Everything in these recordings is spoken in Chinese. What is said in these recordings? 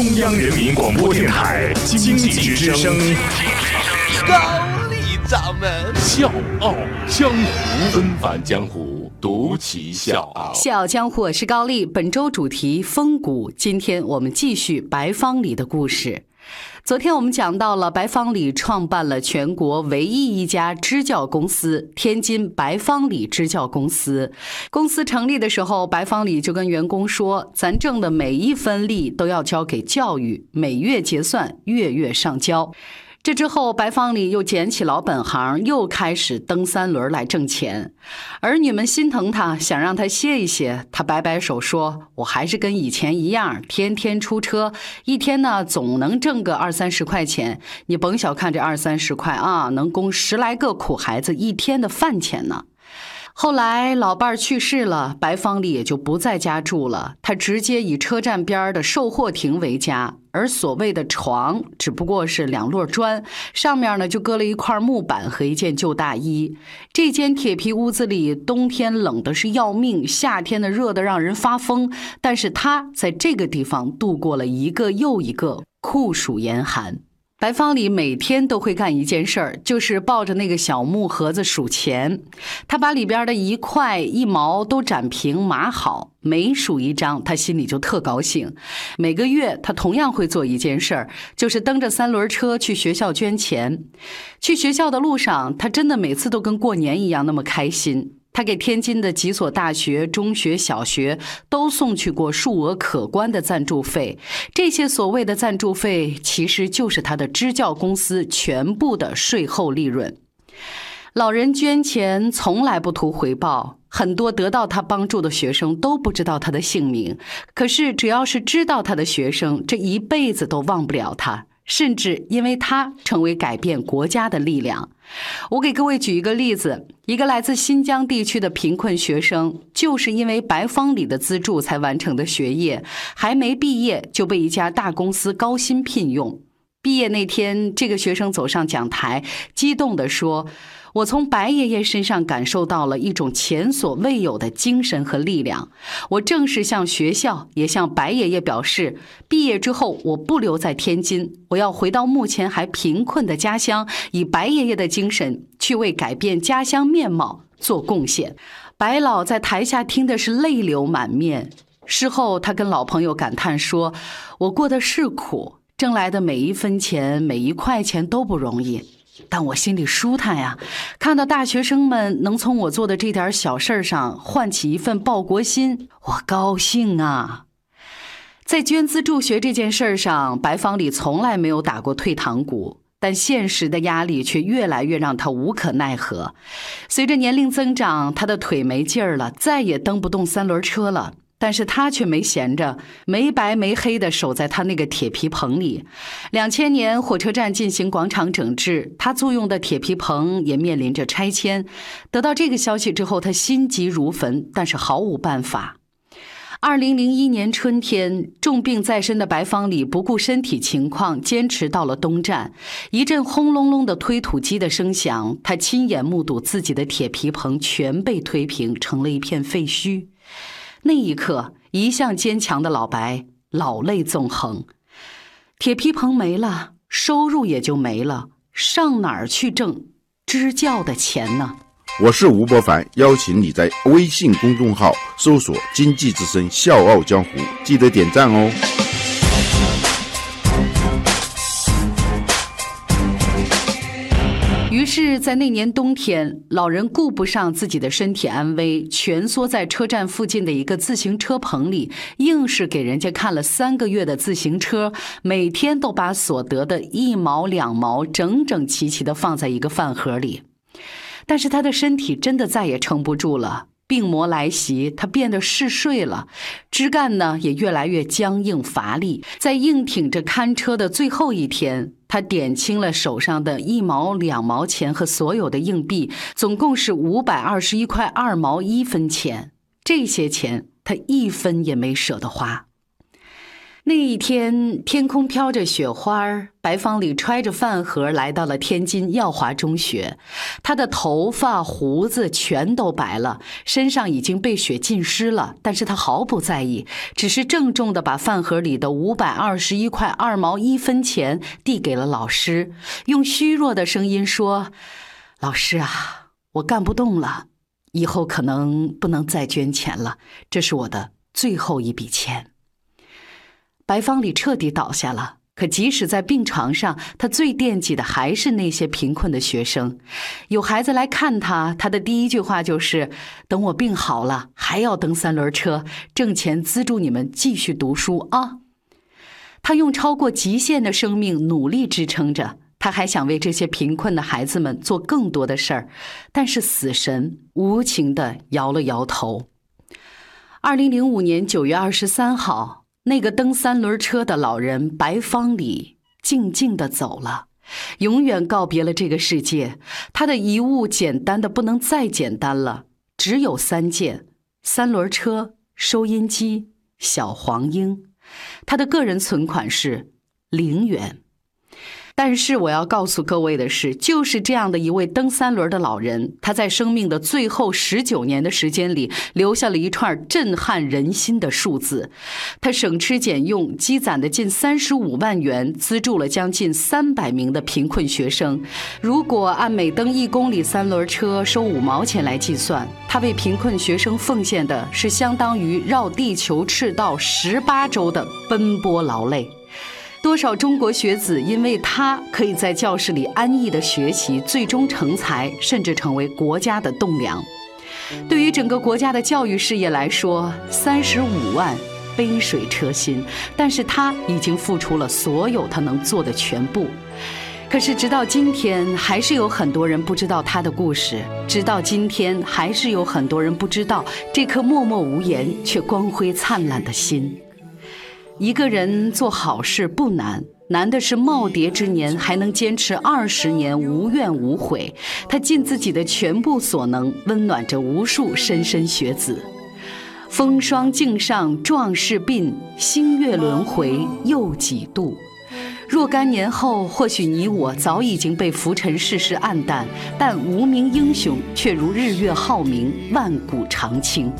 中央人民广播电台经济之声，高丽掌门笑傲江湖，恩返江湖，独骑笑傲。笑傲江湖，我是高丽。本周主题风骨，今天我们继续白方礼的故事。昨天我们讲到了白方礼创办了全国唯一一家支教公司——天津白方礼支教公司。公司成立的时候，白方礼就跟员工说：“咱挣的每一分利都要交给教育，每月结算，月月上交。”这之后，白方礼又捡起老本行，又开始蹬三轮来挣钱。儿女们心疼他，想让他歇一歇。他摆摆手说：“我还是跟以前一样，天天出车，一天呢总能挣个二三十块钱。你甭小看这二三十块啊，能供十来个苦孩子一天的饭钱呢。”后来老伴儿去世了，白方礼也就不在家住了，他直接以车站边的售货亭为家。而所谓的床，只不过是两摞砖，上面呢就搁了一块木板和一件旧大衣。这间铁皮屋子里，冬天冷的是要命，夏天的热的让人发疯。但是他在这个地方度过了一个又一个酷暑严寒。白方礼每天都会干一件事儿，就是抱着那个小木盒子数钱。他把里边的一块一毛都展平码好，每数一张，他心里就特高兴。每个月，他同样会做一件事儿，就是蹬着三轮车去学校捐钱。去学校的路上，他真的每次都跟过年一样那么开心。他给天津的几所大学、中学、小学都送去过数额可观的赞助费，这些所谓的赞助费，其实就是他的支教公司全部的税后利润。老人捐钱从来不图回报，很多得到他帮助的学生都不知道他的姓名，可是只要是知道他的学生，这一辈子都忘不了他。甚至因为它成为改变国家的力量。我给各位举一个例子：一个来自新疆地区的贫困学生，就是因为白方礼的资助才完成的学业，还没毕业就被一家大公司高薪聘用。毕业那天，这个学生走上讲台，激动地说。我从白爷爷身上感受到了一种前所未有的精神和力量。我正式向学校，也向白爷爷表示，毕业之后我不留在天津，我要回到目前还贫困的家乡，以白爷爷的精神去为改变家乡面貌做贡献。白老在台下听的是泪流满面。事后，他跟老朋友感叹说：“我过的是苦，挣来的每一分钱、每一块钱都不容易。”但我心里舒坦呀，看到大学生们能从我做的这点小事上唤起一份报国心，我高兴啊！在捐资助学这件事上，白方礼从来没有打过退堂鼓，但现实的压力却越来越让他无可奈何。随着年龄增长，他的腿没劲儿了，再也蹬不动三轮车了。但是他却没闲着，没白没黑的守在他那个铁皮棚里。两千年火车站进行广场整治，他租用的铁皮棚也面临着拆迁。得到这个消息之后，他心急如焚，但是毫无办法。二零零一年春天，重病在身的白方礼不顾身体情况，坚持到了东站。一阵轰隆隆的推土机的声响，他亲眼目睹自己的铁皮棚全被推平，成了一片废墟。那一刻，一向坚强的老白老泪纵横。铁皮棚没了，收入也就没了，上哪儿去挣支教的钱呢？我是吴伯凡，邀请你在微信公众号搜索“经济之声笑傲江湖”，记得点赞哦。是，在那年冬天，老人顾不上自己的身体安危，蜷缩在车站附近的一个自行车棚里，硬是给人家看了三个月的自行车，每天都把所得的一毛两毛整整齐齐的放在一个饭盒里。但是他的身体真的再也撑不住了。病魔来袭，他变得嗜睡了，枝干呢也越来越僵硬乏力。在硬挺着看车的最后一天，他点清了手上的一毛两毛钱和所有的硬币，总共是五百二十一块二毛一分钱。这些钱他一分也没舍得花。那一天，天空飘着雪花白方礼揣着饭盒来到了天津耀华中学。他的头发、胡子全都白了，身上已经被雪浸湿了，但是他毫不在意，只是郑重地把饭盒里的五百二十一块二毛一分钱递给了老师，用虚弱的声音说：“老师啊，我干不动了，以后可能不能再捐钱了，这是我的最后一笔钱。”白方礼彻底倒下了。可即使在病床上，他最惦记的还是那些贫困的学生。有孩子来看他，他的第一句话就是：“等我病好了，还要蹬三轮车，挣钱资助你们继续读书啊！”他用超过极限的生命努力支撑着。他还想为这些贫困的孩子们做更多的事儿，但是死神无情地摇了摇头。二零零五年九月二十三号。那个蹬三轮车的老人白方礼静静地走了，永远告别了这个世界。他的遗物简单的不能再简单了，只有三件：三轮车、收音机、小黄莺。他的个人存款是零元。但是我要告诉各位的是，就是这样的一位蹬三轮的老人，他在生命的最后十九年的时间里，留下了一串震撼人心的数字。他省吃俭用积攒的近三十五万元，资助了将近三百名的贫困学生。如果按每蹬一公里三轮车收五毛钱来计算，他为贫困学生奉献的是相当于绕地球赤道十八周的奔波劳累。多少中国学子因为他可以在教室里安逸的学习，最终成才，甚至成为国家的栋梁。对于整个国家的教育事业来说，三十五万杯水车薪，但是他已经付出了所有他能做的全部。可是直到今天，还是有很多人不知道他的故事；直到今天，还是有很多人不知道这颗默默无言却光辉灿烂的心。一个人做好事不难，难的是耄耋之年还能坚持二十年无怨无悔。他尽自己的全部所能，温暖着无数莘莘学子。风霜镜上壮士鬓，星月轮回又几度？若干年后，或许你我早已经被浮尘世事黯淡，但无名英雄却如日月浩明，万古长青。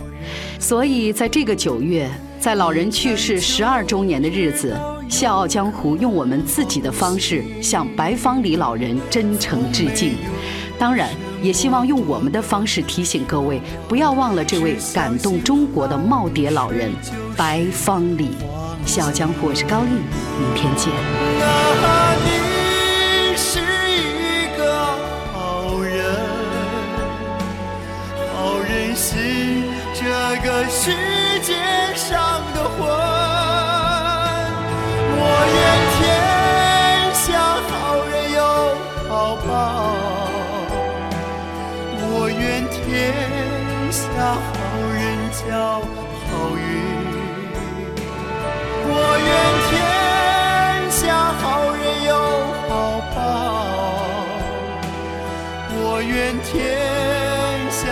所以在这个九月。在老人去世十二周年的日子，《笑傲江湖》用我们自己的方式向白方礼老人真诚致敬。当然，也希望用我们的方式提醒各位，不要忘了这位感动中国的耄耋老人白方礼。《笑傲江湖》，我是高丽，明天见。你是一个好人，好人是这个世要好运。我愿天下好人有好报。我愿天下